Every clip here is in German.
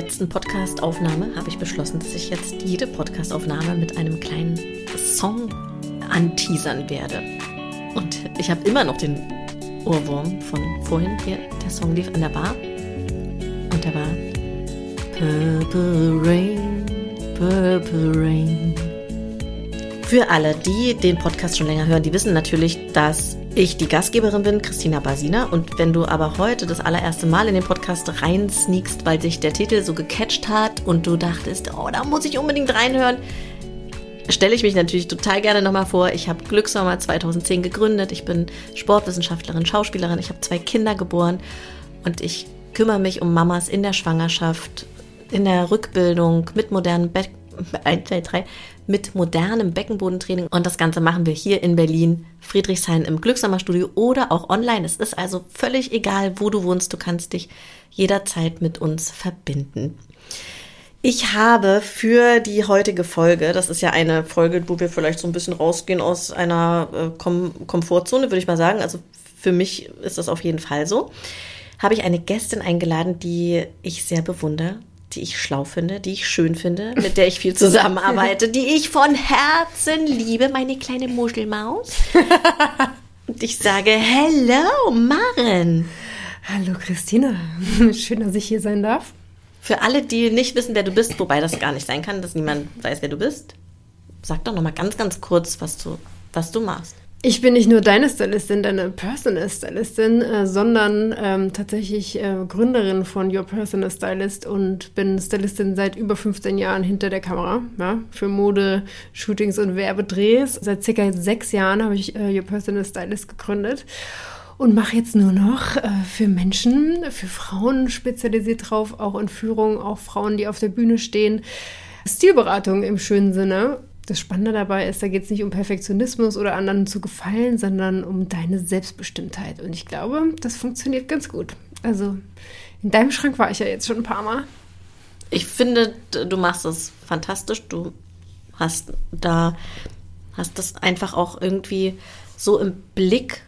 letzten Podcast-Aufnahme habe ich beschlossen, dass ich jetzt jede Podcast-Aufnahme mit einem kleinen Song anteasern werde. Und ich habe immer noch den Ohrwurm von vorhin hier. Der Song lief an der Bar. Und der war Purple Rain, Purple Rain. Für alle, die den Podcast schon länger hören, die wissen natürlich, dass ich die Gastgeberin bin, Christina Basina. Und wenn du aber heute das allererste Mal in den Podcast reinsneakst, weil sich der Titel so gecatcht hat und du dachtest, oh, da muss ich unbedingt reinhören, stelle ich mich natürlich total gerne nochmal vor. Ich habe Glückssommer 2010 gegründet. Ich bin Sportwissenschaftlerin, Schauspielerin. Ich habe zwei Kinder geboren und ich kümmere mich um Mamas in der Schwangerschaft, in der Rückbildung mit modernen Be 1, 2, 3, mit modernem Beckenbodentraining. Und das Ganze machen wir hier in Berlin, Friedrichshain im Glückssommerstudio oder auch online. Es ist also völlig egal, wo du wohnst. Du kannst dich jederzeit mit uns verbinden. Ich habe für die heutige Folge, das ist ja eine Folge, wo wir vielleicht so ein bisschen rausgehen aus einer äh, Kom Komfortzone, würde ich mal sagen. Also für mich ist das auf jeden Fall so. Habe ich eine Gästin eingeladen, die ich sehr bewundere, die ich schlau finde, die ich schön finde, mit der ich viel zusammenarbeite, die ich von Herzen liebe, meine kleine Muschelmaus. Und ich sage, hello, Maren. Hallo, Christina. Schön, dass ich hier sein darf. Für alle, die nicht wissen, wer du bist, wobei das gar nicht sein kann, dass niemand weiß, wer du bist, sag doch noch mal ganz, ganz kurz, was du, was du machst. Ich bin nicht nur deine Stylistin, deine Personal Stylistin, äh, sondern ähm, tatsächlich äh, Gründerin von Your Personal Stylist und bin Stylistin seit über 15 Jahren hinter der Kamera ja, für Mode, Shootings und Werbedrehs. Seit circa sechs Jahren habe ich äh, Your Personal Stylist gegründet und mache jetzt nur noch äh, für Menschen, für Frauen spezialisiert drauf, auch in Führung, auch Frauen, die auf der Bühne stehen. Stilberatung im schönen Sinne. Das Spannende dabei ist, da geht es nicht um Perfektionismus oder anderen zu gefallen, sondern um deine Selbstbestimmtheit. Und ich glaube, das funktioniert ganz gut. Also in deinem Schrank war ich ja jetzt schon ein paar Mal. Ich finde, du machst das fantastisch. Du hast da hast das einfach auch irgendwie so im Blick,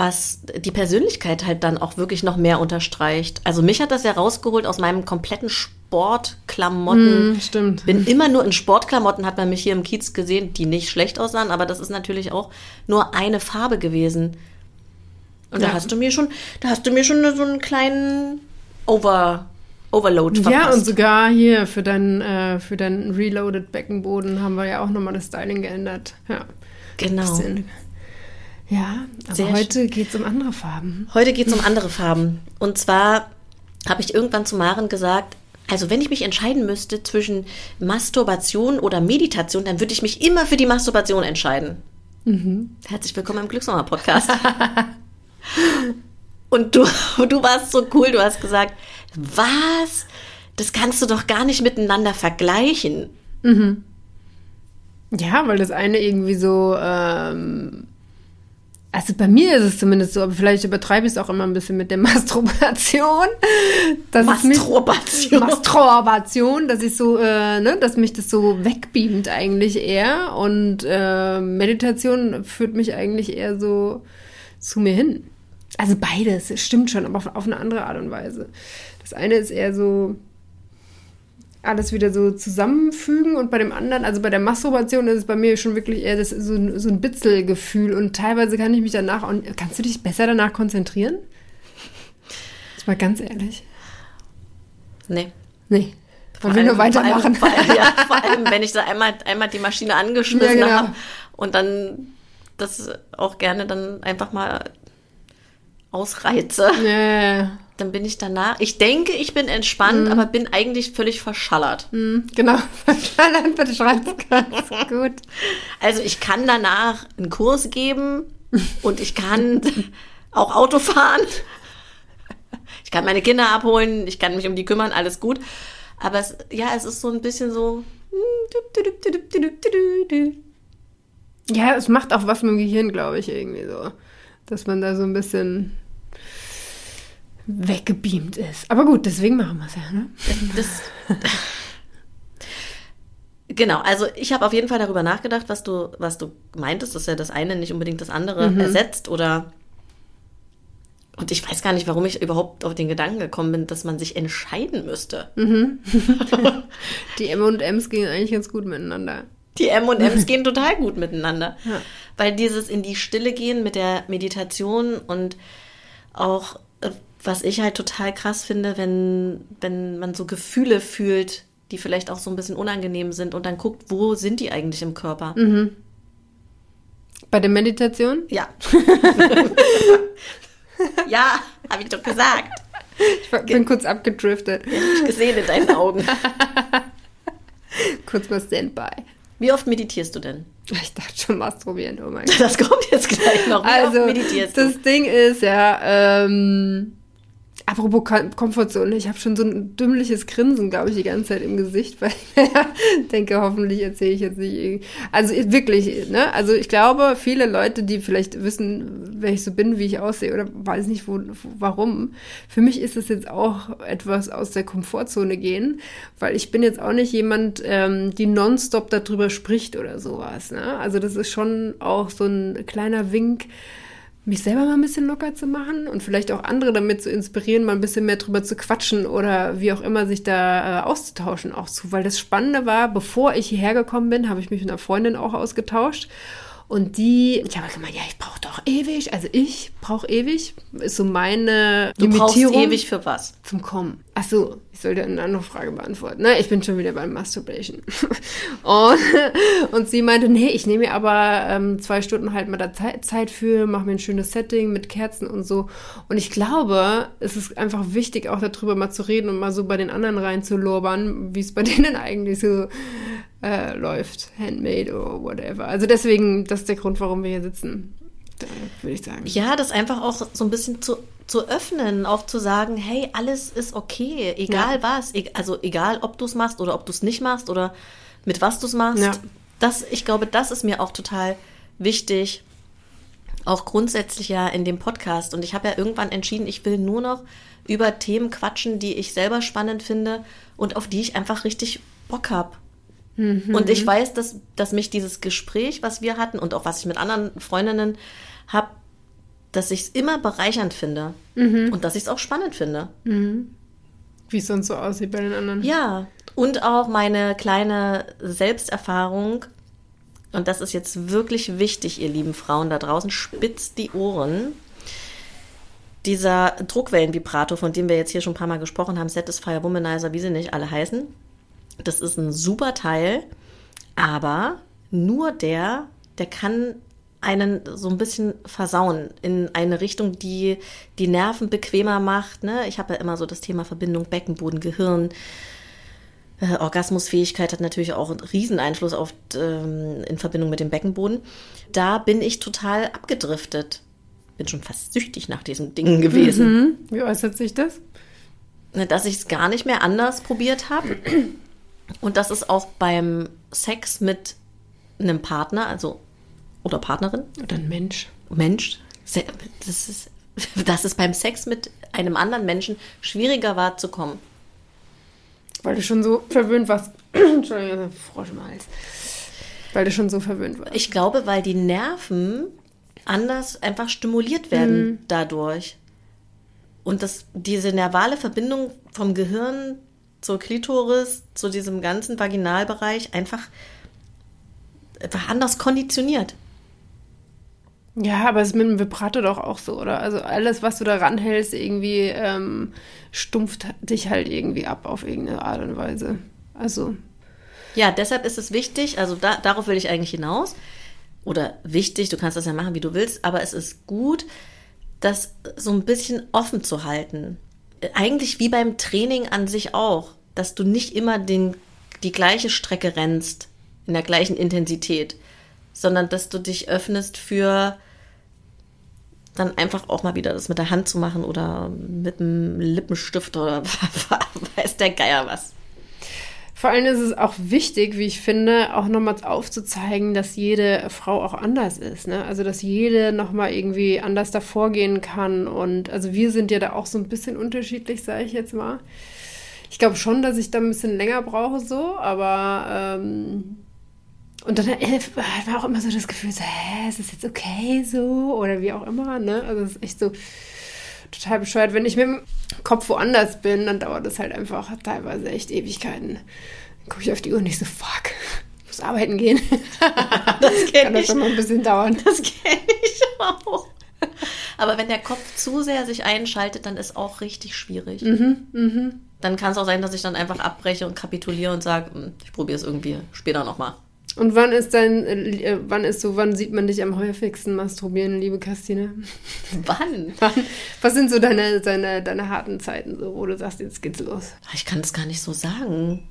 was die Persönlichkeit halt dann auch wirklich noch mehr unterstreicht. Also mich hat das ja rausgeholt aus meinem kompletten Sportklamotten. Mm, stimmt. Bin immer nur in Sportklamotten, hat man mich hier im Kiez gesehen, die nicht schlecht aussahen, aber das ist natürlich auch nur eine Farbe gewesen. Und ja. da hast du mir schon, da hast du mir schon so einen kleinen Over Overload verpasst. Ja, und sogar hier für deinen, äh, für deinen Reloaded Beckenboden haben wir ja auch nochmal das Styling geändert. Ja. Genau. Bisschen ja, aber Sehr heute geht es um andere Farben. Heute geht es um andere Farben. Und zwar habe ich irgendwann zu Maren gesagt, also wenn ich mich entscheiden müsste zwischen Masturbation oder Meditation, dann würde ich mich immer für die Masturbation entscheiden. Mhm. Herzlich willkommen im Glückssommer-Podcast. Und du, du warst so cool, du hast gesagt, was? Das kannst du doch gar nicht miteinander vergleichen. Mhm. Ja, weil das eine irgendwie so ähm, also bei mir ist es zumindest so, aber vielleicht übertreibe ich es auch immer ein bisschen mit der Masturbation. Dass Masturbation. Mich, Masturbation, dass ich so, äh, ne, dass mich das so wegbeamt eigentlich eher. Und äh, Meditation führt mich eigentlich eher so zu mir hin. Also beides, stimmt schon, aber auf, auf eine andere Art und Weise. Das eine ist eher so, alles wieder so zusammenfügen und bei dem anderen, also bei der Masturbation ist es bei mir schon wirklich eher das, so, so ein Bitzelgefühl und teilweise kann ich mich danach, und kannst du dich besser danach konzentrieren? Jetzt mal ganz ehrlich. Nee. Nee. Wollen wir nur weitermachen? Vor allem, vor allem, ja, vor allem, wenn ich da einmal, einmal die Maschine angeschmissen ja, genau. habe und dann das auch gerne dann einfach mal ausreize. Ja dann bin ich danach, ich denke, ich bin entspannt, mm. aber bin eigentlich völlig verschallert. Mm, genau, verschallert beschreibt es ganz gut. Also ich kann danach einen Kurs geben und ich kann auch Auto fahren. Ich kann meine Kinder abholen, ich kann mich um die kümmern, alles gut. Aber es, ja, es ist so ein bisschen so. Ja, es macht auch was mit dem Gehirn, glaube ich, irgendwie so. Dass man da so ein bisschen weggebeamt ist. Aber gut, deswegen machen wir es ja. Ne? Das, genau, also ich habe auf jeden Fall darüber nachgedacht, was du, was du meintest, dass ja das eine nicht unbedingt das andere mhm. ersetzt oder Und ich weiß gar nicht, warum ich überhaupt auf den Gedanken gekommen bin, dass man sich entscheiden müsste. Die M&M's gehen eigentlich ganz gut miteinander. Die M&M's gehen total gut miteinander. Ja. Weil dieses in die Stille gehen mit der Meditation und auch, was ich halt total krass finde, wenn, wenn man so Gefühle fühlt, die vielleicht auch so ein bisschen unangenehm sind und dann guckt, wo sind die eigentlich im Körper? Bei der Meditation? Ja. ja, habe ich doch gesagt. Ich bin kurz abgedriftet. Hab ich gesehen in deinen Augen. Kurz mal Standby. Wie oft meditierst du denn? Ich dachte schon masturbieren, oh mein Gott. Das kommt jetzt gleich noch. Wie Also, meditierst du? das Ding ist ja, ähm, apropos Kom- Komfortzone, ich habe schon so ein dümmliches Grinsen, glaube ich, die ganze Zeit im Gesicht, weil ich denke, hoffentlich erzähle ich jetzt nicht irgendwie. Also ich- wirklich, ne? Also ich glaube, viele Leute, die vielleicht wissen, wer ich so bin, wie ich aussehe oder weiß nicht, wo, warum, für mich ist es jetzt auch etwas aus der Komfortzone gehen, weil ich bin jetzt auch nicht jemand, ähm, die nonstop darüber spricht oder sowas. Ne? Also das ist schon auch so ein kleiner Wink, mich selber mal ein bisschen locker zu machen und vielleicht auch andere damit zu inspirieren, mal ein bisschen mehr drüber zu quatschen oder wie auch immer sich da äh, auszutauschen auch zu. Weil das Spannende war, bevor ich hierher gekommen bin, habe ich mich mit einer Freundin auch ausgetauscht. Und die, ich habe gemeint, ja, ich brauche doch ewig. Also ich brauche ewig. Ist so meine Du brauchst Limitierung ewig für was? zum Kommen. Ach so, ich sollte eine andere Frage beantworten. Ne? Ich bin schon wieder beim Masturbation. und, und sie meinte, nee, ich nehme mir aber ähm, zwei Stunden halt mal da Zeit, Zeit für, mache mir ein schönes Setting mit Kerzen und so. Und ich glaube, es ist einfach wichtig, auch darüber mal zu reden und mal so bei den anderen reinzulobern, wie es bei denen eigentlich so äh, läuft. Handmade oder whatever. Also deswegen, das ist der Grund, warum wir hier sitzen. Da würde ich sagen. Ja, das einfach auch so ein bisschen zu, zu öffnen, auch zu sagen, hey, alles ist okay, egal Ja. was. E also egal, ob du es machst oder ob du es nicht machst oder mit was du es machst. Ja. Das, ich glaube, das ist mir auch total wichtig. Auch grundsätzlich ja in dem Podcast. Und ich habe ja irgendwann entschieden, ich will nur noch über Themen quatschen, die ich selber spannend finde und auf die ich einfach richtig Bock habe. Und ich weiß, dass, dass mich dieses Gespräch, was wir hatten und auch was ich mit anderen Freundinnen habe, dass ich es immer bereichernd finde und dass ich es auch spannend finde. Wie es sonst so aussieht bei den anderen. Ja, und auch meine kleine Selbsterfahrung. Und das ist jetzt wirklich wichtig, ihr lieben Frauen da draußen. Spitzt die Ohren. Dieser Druckwellenvibrator, von dem wir jetzt hier schon ein paar Mal gesprochen haben, Satisfier, Womanizer, wie sie nicht alle heißen, das ist ein super Teil, aber nur der, der kann einen so ein bisschen versauen in eine Richtung, die die Nerven bequemer macht. Ne? Ich habe ja immer so das Thema Verbindung Beckenboden, Gehirn. Äh, Orgasmusfähigkeit hat natürlich auch einen riesen Einfluss auf ähm, in Verbindung mit dem Beckenboden. Da bin ich total abgedriftet. Bin schon fast süchtig nach diesen Dingen gewesen Hm? Wie äußert sich das? ne, dass ich es gar nicht mehr anders probiert habe. Und das ist auch beim Sex mit einem Partner, also oder Partnerin, Oder ein Mensch. Mensch, das ist, dass es beim Sex mit einem anderen Menschen schwieriger war zu kommen. Weil du schon so verwöhnt warst. Entschuldigung, Frosch im Hals. Weil du schon so verwöhnt warst. Ich glaube, weil die Nerven anders einfach stimuliert werden dadurch. Und das, diese nervale Verbindung vom Gehirn zur Klitoris, zu diesem ganzen Vaginalbereich einfach war anders konditioniert. Ja, aber es ist mit dem Vibrato doch auch so, oder? Also alles, was du da ranhältst, irgendwie ähm, stumpft dich halt irgendwie ab auf irgendeine Art und Weise. Also, Ja, deshalb ist es wichtig, also da, darauf will ich eigentlich hinaus. Oder wichtig, du kannst das ja machen, wie du willst, aber es ist gut, das so ein bisschen offen zu halten. Eigentlich wie beim Training an sich auch, dass du nicht immer den, die gleiche Strecke rennst, in der gleichen Intensität, sondern dass du dich öffnest für dann einfach auch mal wieder das mit der Hand zu machen oder mit einem Lippenstift oder weiß der Geier was. vor allem ist es auch wichtig, wie ich finde, auch nochmals aufzuzeigen, dass jede Frau auch anders ist. Ne? Also, dass jede nochmal irgendwie anders davor gehen kann. Und also wir sind ja da auch so ein bisschen unterschiedlich, sage ich jetzt mal. Ich glaube schon, dass ich da ein bisschen länger brauche, so, aber ähm, und dann äh, war auch immer so das Gefühl, so, hä, ist das jetzt okay so? Oder wie auch immer, ne? Also es ist echt so, total bescheuert. Wenn ich mit dem Kopf woanders bin, dann dauert das halt einfach teilweise echt Ewigkeiten. Dann gucke ich auf die Uhr und ich so, fuck, ich muss arbeiten gehen. Das Kann kenne das ich. schon mal ein bisschen dauern. Das kenne ich auch. Aber wenn der Kopf zu sehr sich einschaltet, dann ist auch richtig schwierig. Mhm, Dann kann es auch sein, dass ich dann einfach abbreche und kapituliere und sage, "Hm, ich probiere es irgendwie später nochmal. Und wann ist dein, äh, wann ist so, wann sieht man dich am häufigsten masturbieren, liebe Christine? Wann? Wann, was sind so deine, deine, deine harten Zeiten, so, wo du sagst, jetzt geht's los? Ich kann es gar nicht so sagen.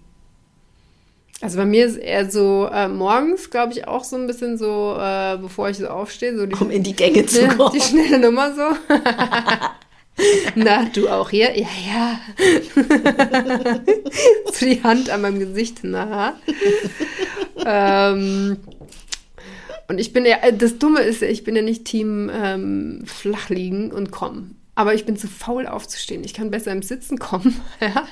Also bei mir ist eher so äh, morgens, glaube ich, auch so ein bisschen so, äh, bevor ich so aufstehe, so die, Um in die Gänge zu kommen. die schnelle Nummer so. Na, du auch hier? Ja, ja. so die Hand an meinem Gesicht, na. ähm, und ich bin ja, äh, das Dumme ist, ich bin ja nicht Team ähm, flach liegen und kommen. Aber ich bin zu faul aufzustehen. Ich kann besser im Sitzen kommen. ja.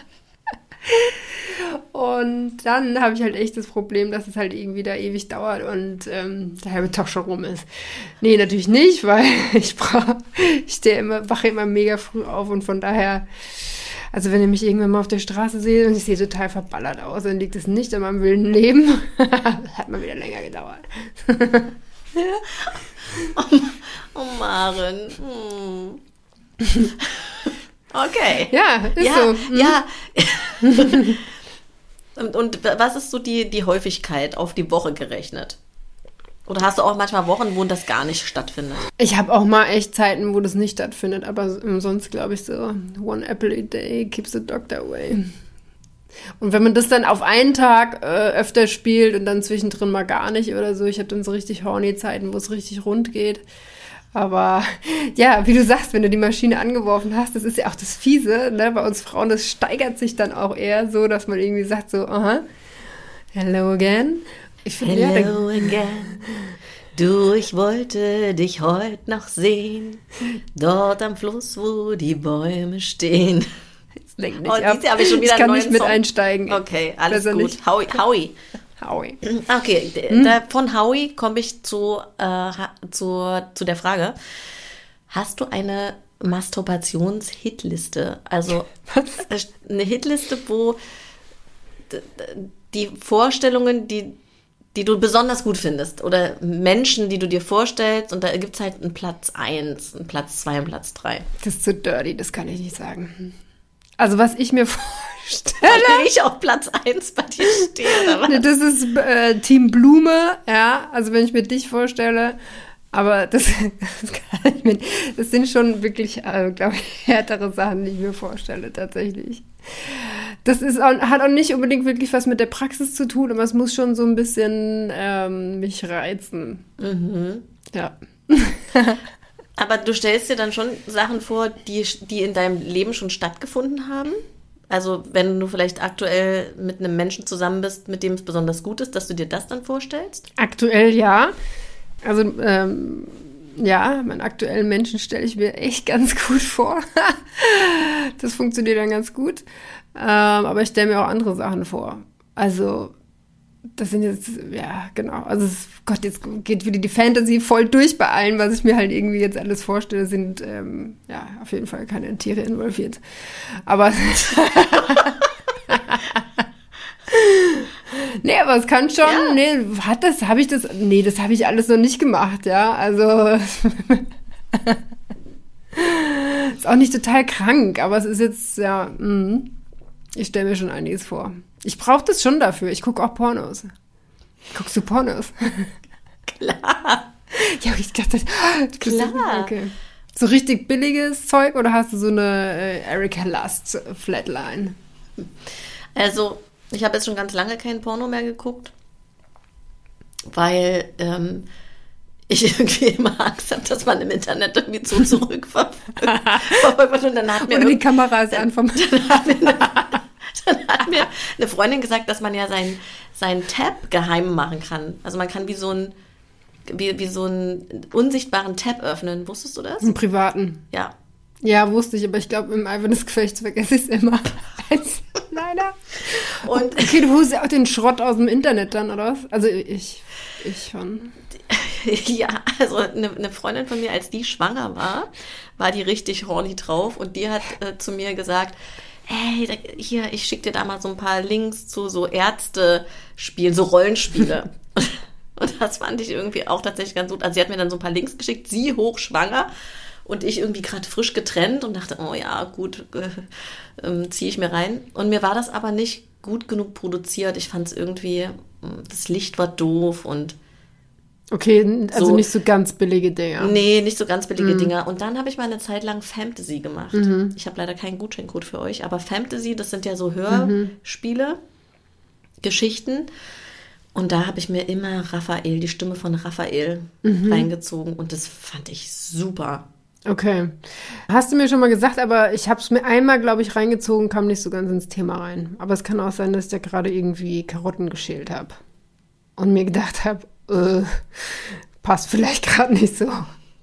Und dann habe ich halt echt das Problem, dass es halt irgendwie da ewig dauert und ähm, der halbe Tag schon rum ist. Nee, natürlich nicht, weil ich brauche, ich stehe immer, wache immer mega früh auf und von daher, also wenn ihr mich irgendwann mal auf der Straße seht und ich sehe total verballert aus, dann liegt es nicht an meinem wilden Leben. Hat mal wieder länger gedauert. Oh, Maren. Hm. Okay. Ja, ist ja, so. Mhm. ja. Und, und was ist so die, die Häufigkeit auf die Woche gerechnet? Oder hast du auch manchmal Wochen, wo das gar nicht stattfindet? Ich habe auch mal echt Zeiten, wo das nicht stattfindet, aber sonst glaube ich so, one apple a day keeps the doctor away. Und wenn man das dann auf einen Tag äh, öfter spielt und dann zwischendrin mal gar nicht oder so, ich habe dann so richtig horny Zeiten, wo es richtig rund geht. Aber ja, wie du sagst, wenn du die Maschine angeworfen hast, das ist ja auch das Fiese, ne? Bei uns Frauen, das steigert sich dann auch eher so, dass man irgendwie sagt so, aha, hello again. Ich ja, dann- Hello again. Du, ich wollte dich heute noch sehen. Dort am Fluss, wo die Bäume stehen. lenk Oh, dieses Jahr habe ich schon wieder ich kann nicht neuen mit Song. einsteigen. Okay, alles Besser gut. nicht. Howie. Howie. Howie. Okay, d- da, von Howie komme ich zu, äh, zu, zu der Frage. Hast du eine Masturbations-Hitliste? Also äh, eine Hitliste, wo die Vorstellungen, die, die du besonders gut findest oder Menschen, die du dir vorstellst und da gibt es halt einen Platz 1, einen Platz 2 und Platz 3. Das ist zu dirty, das kann ich nicht sagen. Also was ich mir vorstelle, Weil ich auf Platz 1 bei dir stehe. Oder was? das ist äh, Team Blume, ja, also wenn ich mir dich vorstelle, aber das, das kann ich mir, das sind schon wirklich, äh, glaube ich, härtere Sachen, die ich mir vorstelle, tatsächlich. Das ist auch, hat auch nicht unbedingt wirklich was mit der Praxis zu tun, aber es muss schon so ein bisschen ähm, mich reizen. Ja. Aber du stellst dir dann schon Sachen vor, die, die in deinem Leben schon stattgefunden haben? Also wenn du vielleicht aktuell mit einem Menschen zusammen bist, mit dem es besonders gut ist, dass du dir das dann vorstellst? Aktuell ja. Also ähm, ja, meinen aktuellen Menschen stelle ich mir echt ganz gut vor. das funktioniert dann ganz gut. Ähm, aber ich stelle mir auch andere Sachen vor. Also das sind jetzt, ja, genau. Also es, Gott, jetzt geht wieder die Fantasy voll durch bei allen, was ich mir halt irgendwie jetzt alles vorstelle, sind ähm, ja auf jeden Fall keine Tiere involviert. Aber Nee, aber es kann schon, Ja. nee, hat das, habe ich das, nee, das habe ich alles noch nicht gemacht, ja, also ist auch nicht total krank, aber es ist jetzt, ja, mm, ich stelle mir schon einiges vor. Ich brauche das schon dafür, ich gucke auch Pornos. Guckst du Pornos? Klar. ja, ich dachte, bist- Klar. Okay. So richtig billiges Zeug oder hast du so eine äh, Erika Lust Flatline? Also, ich habe jetzt schon ganz lange kein Porno mehr geguckt, weil ähm, ich irgendwie immer Angst habe, dass man im Internet irgendwie zu zurückverfolgt. Und dann hat mir Oder die Kamera ist an vom dann hat mir eine Freundin gesagt, dass man ja sein, sein Tab geheim machen kann. Also man kann wie so ein wie, wie so einen unsichtbaren Tab öffnen. Wusstest du das? im Privaten. Ja. Ja, wusste ich, aber ich glaube, im Eifer des Gefechts vergesse ich es immer. Leider. Und okay, du holst ja auch den Schrott aus dem Internet dann, oder was? Also ich, ich schon. ja, also eine, eine, Freundin von mir, als die schwanger war, war die richtig horny drauf und die hat äh, zu mir gesagt, hey, hier, ich schicke dir da mal so ein paar Links zu so Ärzte-Spielen, so Rollenspiele. und das fand ich irgendwie auch tatsächlich ganz gut. Also sie hat mir dann so ein paar Links geschickt, sie hochschwanger und ich irgendwie gerade frisch getrennt und dachte, oh ja, gut, äh, äh, ziehe ich mir rein. Und mir war das aber nicht gut genug produziert. Ich fand es irgendwie, das Licht war doof und Okay, also so, nicht so ganz billige Dinger. Nee, nicht so ganz billige mhm. Dinger. Und dann habe ich mal eine Zeit lang Fantasy gemacht. Mhm. Ich habe leider keinen Gutscheincode für euch, aber Fantasy, das sind ja so Hörspiele, mhm. Geschichten. Und da habe ich mir immer Raphael, die Stimme von Raphael mhm. reingezogen und das fand ich super. Okay. Hast du mir schon mal gesagt, aber ich habe es mir einmal, glaube ich, reingezogen, kam nicht so ganz ins Thema rein. Aber es kann auch sein, dass ich da gerade irgendwie Karotten geschält habe. Und mir gedacht habe, äh, passt vielleicht gerade nicht so.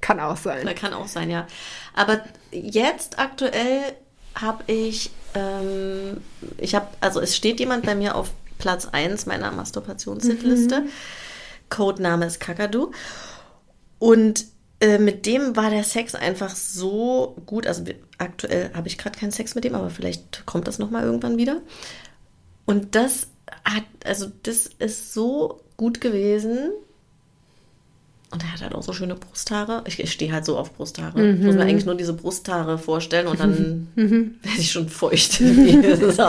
Kann auch sein. Kann auch sein, ja. Aber jetzt aktuell habe ich, ähm, ich habe, also es steht jemand bei mir auf Platz 1 meiner Masturbationshitliste. Mhm. Codename ist Kakadu. Und äh, mit dem war der Sex einfach so gut. Also aktuell habe ich gerade keinen Sex mit dem, aber vielleicht kommt das nochmal irgendwann wieder. Und das hat, also das ist so gut gewesen. Und er hat halt auch so schöne Brusthaare. Ich, ich stehe halt so auf Brusthaare. Mhm. Ich muss mir mhm. eigentlich nur diese Brusthaare vorstellen und dann mhm. werde ich schon feucht. so.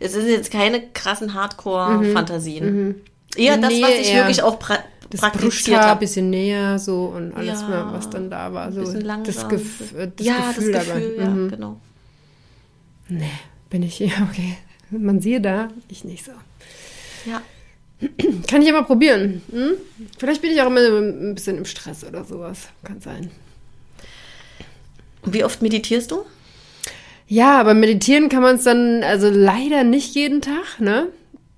Es sind jetzt keine krassen Hardcore-Fantasien. Mhm. Eher das, was ich wirklich auch pra das praktiziert habe. ein bisschen näher so und alles, ja, was dann da war. So das, Gef äh, das ja, Gefühl das Gefühl, dabei. Ja, mhm. genau. Nee, bin ich hier, okay. Man sieht da, ich nicht so. Ja. Kann ich aber probieren. Hm? Vielleicht bin ich auch immer ein bisschen im Stress oder sowas. Kann sein. Wie oft meditierst du? Ja, aber meditieren kann man es dann, also leider nicht jeden Tag, ne?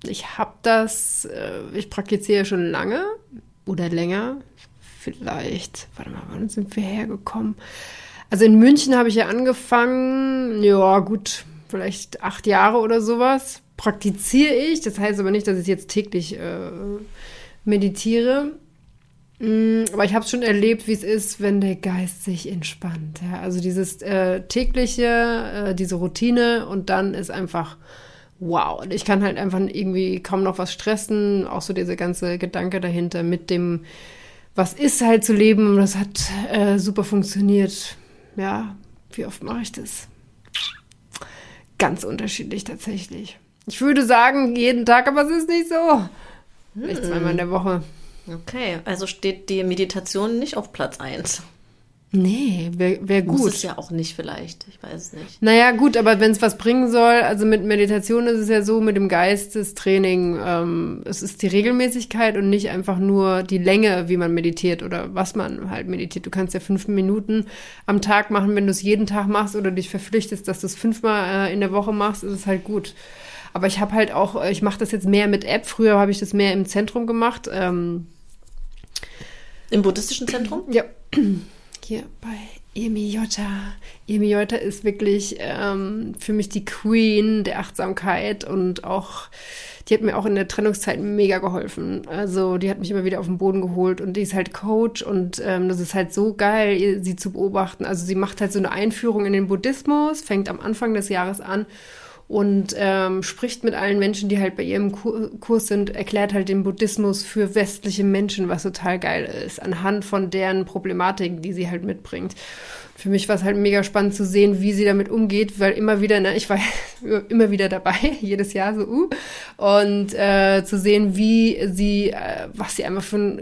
Ich habe das, äh, ich praktiziere schon lange oder länger. Vielleicht, warte mal, wann sind wir hergekommen? Also in München habe ich ja angefangen, ja gut, vielleicht acht Jahre oder sowas praktiziere ich. Das heißt aber nicht, dass ich jetzt täglich äh, meditiere. Mm, aber ich habe schon erlebt, wie es ist, wenn der Geist sich entspannt. Ja? Also dieses äh, tägliche, äh, diese Routine und dann ist einfach wow. Und ich kann halt einfach irgendwie kaum noch was stressen. Auch so dieser ganze Gedanke dahinter mit dem, was ist halt zu leben. Und das hat äh, super funktioniert. Ja, wie oft mache ich das? Ganz unterschiedlich tatsächlich. Ich würde sagen, jeden Tag, aber es ist nicht so. Vielleicht hm. zweimal in der Woche. Okay, also steht die Meditation nicht auf Platz 1. Nee, wäre wär gut. Muss es ja auch nicht vielleicht, ich weiß es nicht. Naja, gut, aber wenn es was bringen soll, also mit Meditation ist es ja so, mit dem Geistestraining, ähm, es ist die Regelmäßigkeit und nicht einfach nur die Länge, wie man meditiert oder was man halt meditiert. Du kannst ja fünf Minuten am Tag machen, wenn du es jeden Tag machst oder dich verpflichtest, dass du es fünfmal äh, in der Woche machst, ist es halt gut. Aber ich habe halt auch, äh, ich mache das jetzt mehr mit App. Früher habe ich das mehr im Zentrum gemacht. Ähm, Im buddhistischen Zentrum? Ja. Hier bei Emiyota. Emiyota ist wirklich ähm, für mich die Queen der Achtsamkeit und auch, die hat mir auch in der Trennungszeit mega geholfen. Also die hat mich immer wieder auf den Boden geholt und die ist halt Coach und ähm, das ist halt so geil, sie zu beobachten. Also sie macht halt so eine Einführung in den Buddhismus, fängt am Anfang des Jahres an und ähm, spricht mit allen Menschen, die halt bei ihrem Kurs sind, erklärt halt den Buddhismus für westliche Menschen, was total geil ist, anhand von deren Problematiken, die sie halt mitbringt. Für mich war es halt mega spannend zu sehen, wie sie damit umgeht, weil immer wieder, ne, ich war immer wieder dabei, jedes Jahr so, uh, und äh, zu sehen, wie sie, äh, was sie einfach für einen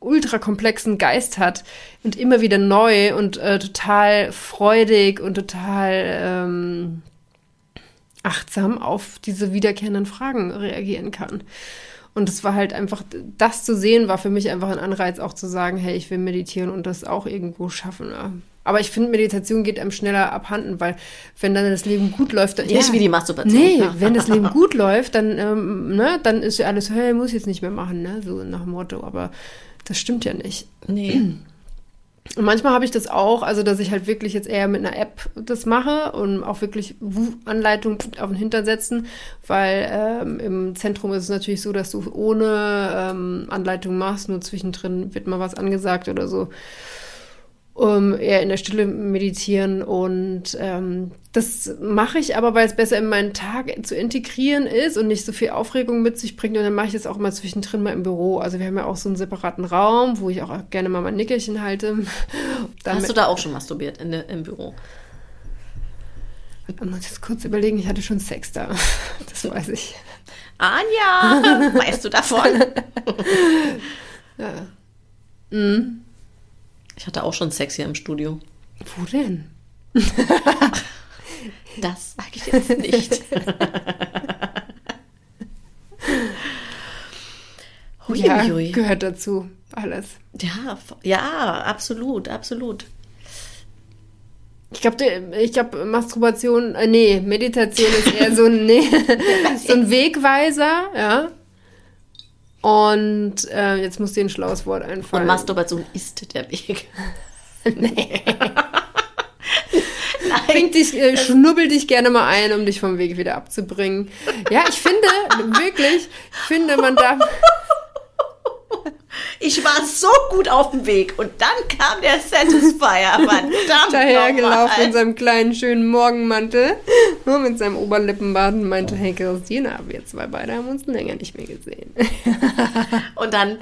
ultra komplexen Geist hat und immer wieder neu und äh, total freudig und total ähm, achtsam auf diese wiederkehrenden Fragen reagieren kann. Und es war halt einfach, das zu sehen, war für mich einfach ein Anreiz, auch zu sagen, hey, ich will meditieren und das auch irgendwo schaffen. Ja. Aber ich finde, Meditation geht einem schneller abhanden, weil wenn dann das Leben gut läuft, dann. Nicht ja, wie die Masturbation. Nee, ja. wenn das Leben gut läuft, dann, ähm, ne, dann ist ja alles, hey, muss ich jetzt nicht mehr machen, ne? So nach dem Motto. Aber das stimmt ja nicht. Nee. Und manchmal habe ich das auch, also dass ich halt wirklich jetzt eher mit einer App das mache und auch wirklich Anleitung auf den Hintern setzen, weil ähm, im Zentrum ist es natürlich so, dass du ohne ähm, Anleitung machst, nur zwischendrin wird mal was angesagt oder so um eher in der Stille meditieren. Und ähm, das mache ich aber, weil es besser in meinen Tag zu integrieren ist und nicht so viel Aufregung mit sich bringt. Und dann mache ich das auch mal zwischendrin mal im Büro. Also wir haben ja auch so einen separaten Raum, wo ich auch gerne mal mein Nickerchen halte. Hast du da auch schon masturbiert in, im Büro? Ich muss jetzt kurz überlegen, ich hatte schon Sex da. Das weiß ich. Anja, weißt du davon? ja. Mhm. Ich hatte auch schon Sex hier im Studio. Wo denn? das sage ich jetzt nicht. Hui, ja, hui. gehört dazu. Alles. Ja, ja, absolut, absolut. Ich glaube, ich glaub, Masturbation, äh, nee, Meditation ist eher so ein, nee, so ein Wegweiser, ja. Und äh, jetzt muss dir ein schlaues Wort einfallen. Und Masturbation ist der Weg. nee. Bring dich, äh, schnubbel dich gerne mal ein, um dich vom Weg wieder abzubringen. Ja, ich finde, wirklich, ich finde, man darf. Ich war so gut auf dem Weg und dann kam der Satisfier, verdammt Dahergelaufen in seinem kleinen, schönen Morgenmantel, nur mit seinem Oberlippenbart und meinte, hey Christina, wir zwei beide haben uns länger nicht mehr gesehen. Und dann...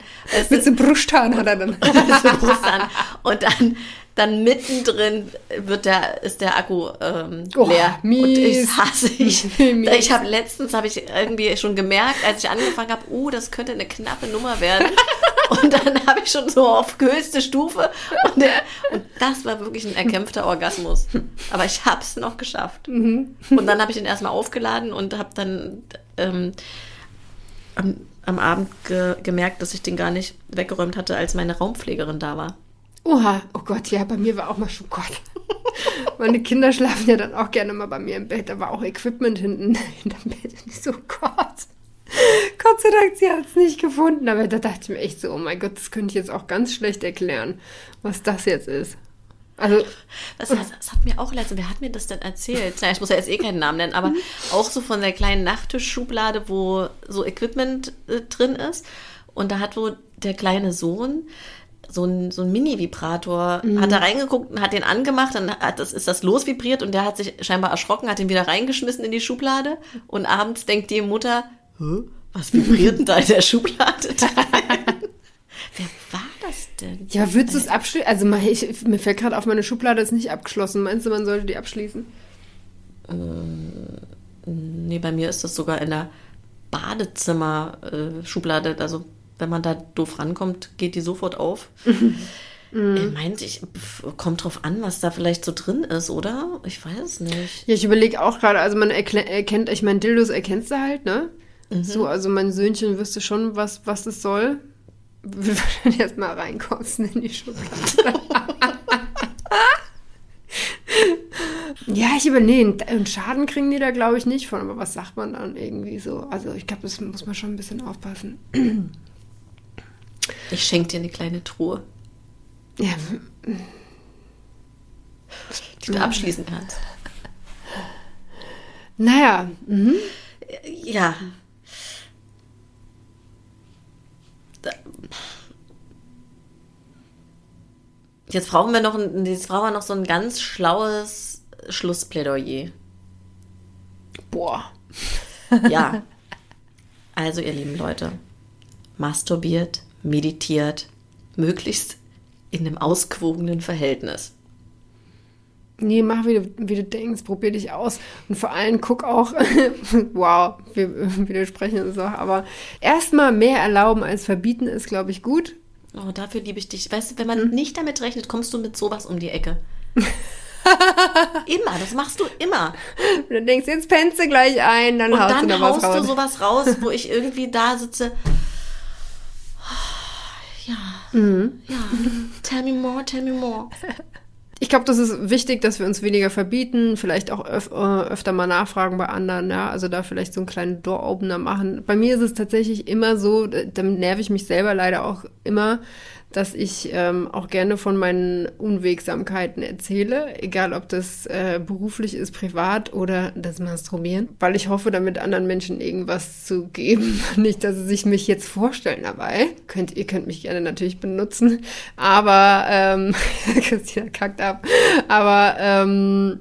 Mit so Brusthaaren hat er dann. und dann dann mittendrin wird der, ist der Akku ähm, oh, leer. Mies. Und ich hasse ich. ich habe letztens habe ich irgendwie schon gemerkt, als ich angefangen habe, oh, das könnte eine knappe Nummer werden. Und dann habe ich schon so auf höchste Stufe und, der, und das war wirklich ein erkämpfter Orgasmus. Aber ich habe es noch geschafft. Mhm. Und dann habe ich den erstmal aufgeladen und habe dann ähm, am, am Abend ge gemerkt, dass ich den gar nicht weggeräumt hatte, als meine Raumpflegerin da war. Oha, oh Gott, ja, bei mir war auch mal schon Gott. Meine Kinder schlafen ja dann auch gerne mal bei mir im Bett, da war auch Equipment hinten hinterm Bett. Und ich so, Gott. Gott sei Dank, sie hat es nicht gefunden. Aber da dachte ich mir echt so, oh mein Gott, das könnte ich jetzt auch ganz schlecht erklären, was das jetzt ist. Also, das, das, das hat mir auch letztens, wer hat mir das denn erzählt? Ja, ich muss ja jetzt eh keinen Namen nennen, aber auch so von der kleinen Nachttischschublade, wo so Equipment äh, drin ist. Und da hat wohl der kleine Sohn so ein, so ein Mini-Vibrator, mhm. hat da reingeguckt und hat den angemacht, dann hat das, ist das losvibriert und der hat sich scheinbar erschrocken, hat ihn wieder reingeschmissen in die Schublade und abends denkt die Mutter, was vibriert denn da in der Schublade? Wer war das denn? Ja, würdest du es abschließen? Also ich, mir fällt gerade auf, meine Schublade ist nicht abgeschlossen. Meinst du, man sollte die abschließen? Äh, nee, bei mir ist das sogar in der Badezimmer-Schublade. Äh, also wenn man da doof rankommt, geht die sofort auf. Mhm. Er meint, ich kommt drauf an, was da vielleicht so drin ist, oder? Ich weiß es nicht. Ja, ich überlege auch gerade, also man erkennt, ich meine, Dildos erkennst du halt, ne? Mhm. So, also mein Söhnchen wüsste schon, was, was es soll. Würde wahrscheinlich erstmal reinkotzen in die Schublade. ja, ich überlege, einen Schaden kriegen die da, glaube ich, nicht von, aber was sagt man dann irgendwie so? Also ich glaube, das muss man schon ein bisschen aufpassen. Ich schenke dir eine kleine Truhe. Ja. Die du abschließen kannst. Naja. Mhm. Ja. Jetzt brauchen wir noch, ein, jetzt brauchen wir noch so ein ganz schlaues Schlussplädoyer. Boah. Ja. Also, ihr lieben Leute, masturbiert, meditiert, möglichst in einem ausgewogenen Verhältnis. Nee, mach wie du, wie du denkst, probier dich aus. Und vor allem guck auch, wow, wir widersprechen uns auch, aber erstmal mehr erlauben als verbieten ist, glaube ich, gut. Oh, dafür liebe ich dich. Weißt du, wenn man hm. nicht damit rechnet, kommst du mit sowas um die Ecke. immer, das machst du immer. Du denkst, jetzt pennst du gleich ein, dann Und haust dann du noch haust was raus. du sowas raus, wo ich irgendwie da sitze. Ja, mhm. ja, tell me more, tell me more. Ich glaube, das ist wichtig, dass wir uns weniger verbieten, vielleicht auch öf äh, öfter mal nachfragen bei anderen, ja, also da vielleicht so einen kleinen Door-Opener machen. Bei mir ist es tatsächlich immer so, damit nerv ich mich selber leider auch immer, dass ich ähm, auch gerne von meinen Unwegsamkeiten erzähle, egal ob das äh, beruflich ist, privat oder das Masturbieren, weil ich hoffe, damit anderen Menschen irgendwas zu geben. Nicht, dass sie sich mich jetzt vorstellen dabei. Könnt, ihr könnt mich gerne natürlich benutzen, aber ähm, Christina kackt ab. Aber ähm,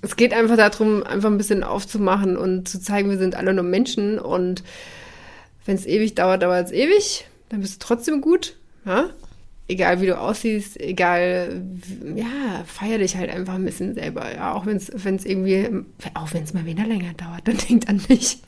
es geht einfach darum, einfach ein bisschen aufzumachen und zu zeigen, wir sind alle nur Menschen und wenn es ewig dauert, dauert es ewig. Dann bist du trotzdem gut. Ja? Egal wie du aussiehst, egal, ja, feier dich halt einfach ein bisschen selber. Ja, auch wenn es irgendwie, auch wenn es mal wieder länger dauert, dann denkt an mich.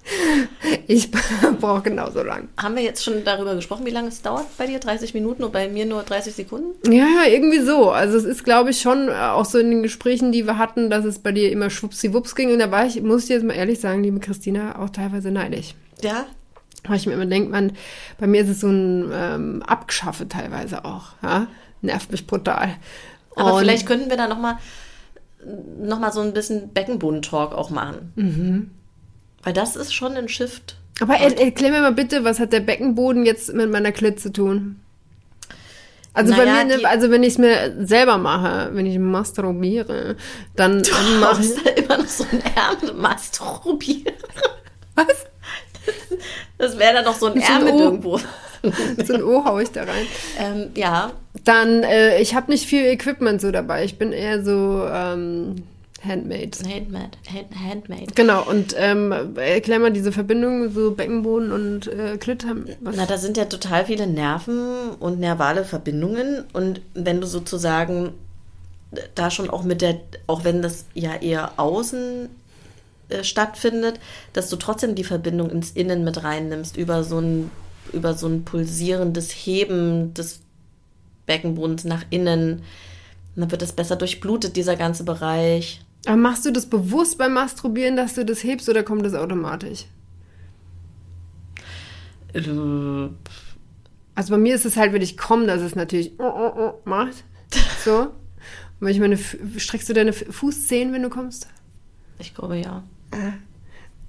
Ich brauche genauso lang. Haben wir jetzt schon darüber gesprochen, wie lange es dauert bei dir? 30 Minuten und bei mir nur 30 Sekunden? Ja, irgendwie so. Also es ist, glaube ich, schon auch so in den Gesprächen, die wir hatten, dass es bei dir immer schwuppsiwupps ging. Und da war ich, muss ich jetzt mal ehrlich sagen, liebe Christina, auch teilweise neidisch. Ja, weil ich mir immer denke, man, bei mir ist es so ein ähm, Abgeschaffe teilweise auch. Ja? Nervt mich brutal. Aber Und vielleicht könnten wir da nochmal noch mal so ein bisschen Beckenboden-Talk auch machen. Mhm. Weil das ist schon ein Shift. Aber er, erklär mir mal bitte, was hat der Beckenboden jetzt mit meiner Klit zu tun? Also naja, bei mir, ne, also wenn ich es mir selber mache, wenn ich masturbiere, dann, mache ich da immer noch so ein Ärmel masturbiere. Was? Das wäre dann noch so ein Ärmel irgendwo. so ein O hau ich da rein. Ähm, ja. Dann, äh, ich habe nicht viel Equipment so dabei. Ich bin eher so ähm, Handmade. Handmade. Handmade. Genau, und ähm, erklär mal diese Verbindung, so Beckenboden und äh, Klit haben. Na, da sind ja total viele Nerven und nervale Verbindungen. Und wenn du sozusagen da schon auch mit der, auch wenn das ja eher außen äh, stattfindet, dass du trotzdem die Verbindung ins Innen mit reinnimmst über so ein, über so ein pulsierendes Heben des Beckenbodens nach innen. Und dann wird es besser durchblutet, dieser ganze Bereich. Aber machst du das bewusst beim Masturbieren, dass du das hebst oder kommt das automatisch? Äh, also bei mir ist es halt, wenn ich komme, dass es natürlich oh, oh, oh macht. So. Und wenn ich meine, streckst du deine Fußzehen, wenn du kommst? Ich glaube ja.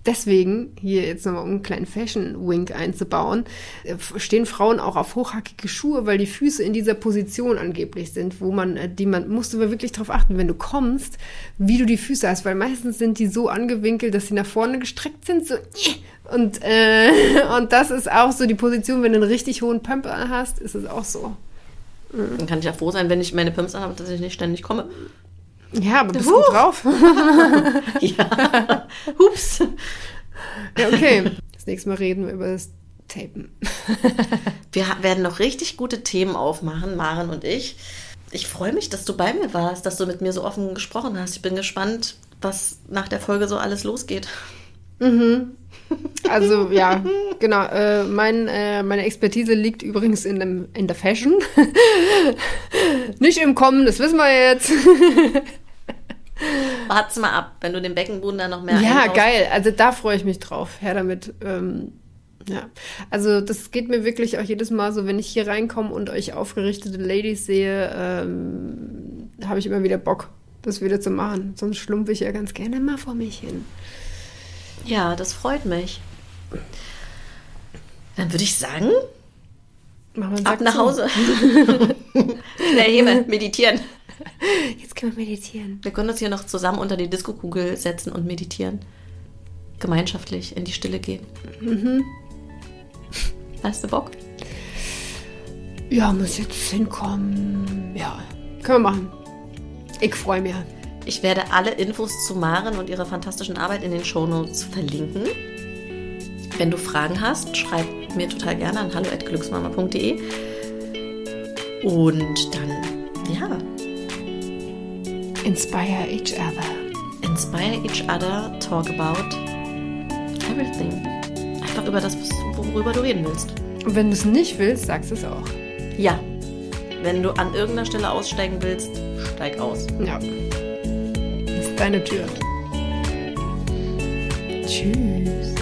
Deswegen, hier jetzt nochmal um einen kleinen Fashion-Wink einzubauen, äh, stehen Frauen auch auf hochhackige Schuhe, weil die Füße in dieser Position angeblich sind, wo man, äh, die man, musst du aber wirklich darauf achten, wenn du kommst, wie du die Füße hast, weil meistens sind die so angewinkelt, dass sie nach vorne gestreckt sind, so, und, äh, und das ist auch so die Position, wenn du einen richtig hohen Pumper hast, ist es auch so. Dann kann ich ja froh sein, wenn ich meine Pumps anhabe, dass ich nicht ständig komme. Ja, aber bist Huch. gut drauf. ja. Hups. Ja, okay. Das nächste Mal reden wir über das Tapen. wir werden noch richtig gute Themen aufmachen, Maren und ich. Ich freue mich, dass du bei mir warst, dass du mit mir so offen gesprochen hast. Ich bin gespannt, was nach der Folge so alles losgeht. Mhm. Also ja, genau. Äh, mein, äh, meine Expertise liegt übrigens in, dem, in der Fashion. Nicht im Kommen, das wissen wir jetzt. Wart's mal ab, wenn du den Beckenboden dann noch mehr Ja, einbaust. geil. Also da freue ich mich drauf. Her damit. Ähm, ja, also das geht mir wirklich auch jedes Mal so, wenn ich hier reinkomme und euch aufgerichtete Ladies sehe, ähm, habe ich immer wieder Bock, das wieder zu machen. Sonst schlumpfe ich ja ganz gerne mal vor mich hin. Ja, das freut mich. Dann würde ich sagen, ab nach Hause. Schnell heben, meditieren. Jetzt können wir meditieren. Wir können uns hier noch zusammen unter die Diskokugel setzen und meditieren. Gemeinschaftlich in die Stille gehen. Mhm. Hast du Bock? Ja, muss jetzt hinkommen. Ja, können wir machen. Ich freue mich. Ich werde alle Infos zu Maren und ihrer fantastischen Arbeit in den Shownotes verlinken. Wenn du Fragen hast, schreib mir total gerne an hallo@glücksmama.de. Und dann, Inspire each other. Inspire each other, talk about everything. Einfach über das, worüber du reden willst. Und wenn du es nicht willst, sagst du es auch. Ja. Wenn du an irgendeiner Stelle aussteigen willst, steig aus. Ja. Das ist deine Tür. Tschüss.